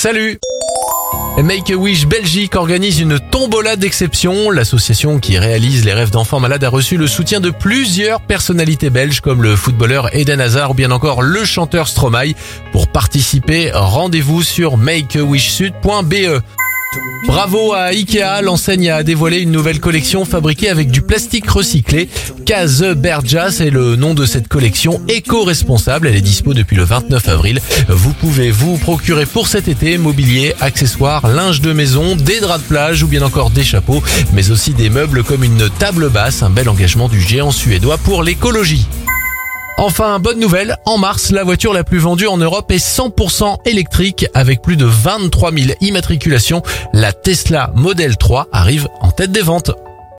Salut Make-A-Wish Belgique organise une tombola d'exception. L'association qui réalise les rêves d'enfants malades a reçu le soutien de plusieurs personnalités belges comme le footballeur Eden Hazard ou bien encore le chanteur Stromae. Pour participer, rendez-vous sur makeawishsud.be. Bravo à Ikea, l'enseigne a dévoilé une nouvelle collection fabriquée avec du plastique recyclé. Case Berjas est le nom de cette collection éco-responsable. Elle est dispo depuis le 29 avril. Vous pouvez vous procurer pour cet été mobilier, accessoires, linge de maison, des draps de plage ou bien encore des chapeaux, mais aussi des meubles comme une table basse, un bel engagement du géant suédois pour l'écologie. Enfin, bonne nouvelle, en mars, la voiture la plus vendue en Europe est 100% électrique avec plus de 23 000 immatriculations. La Tesla Model 3 arrive en tête des ventes.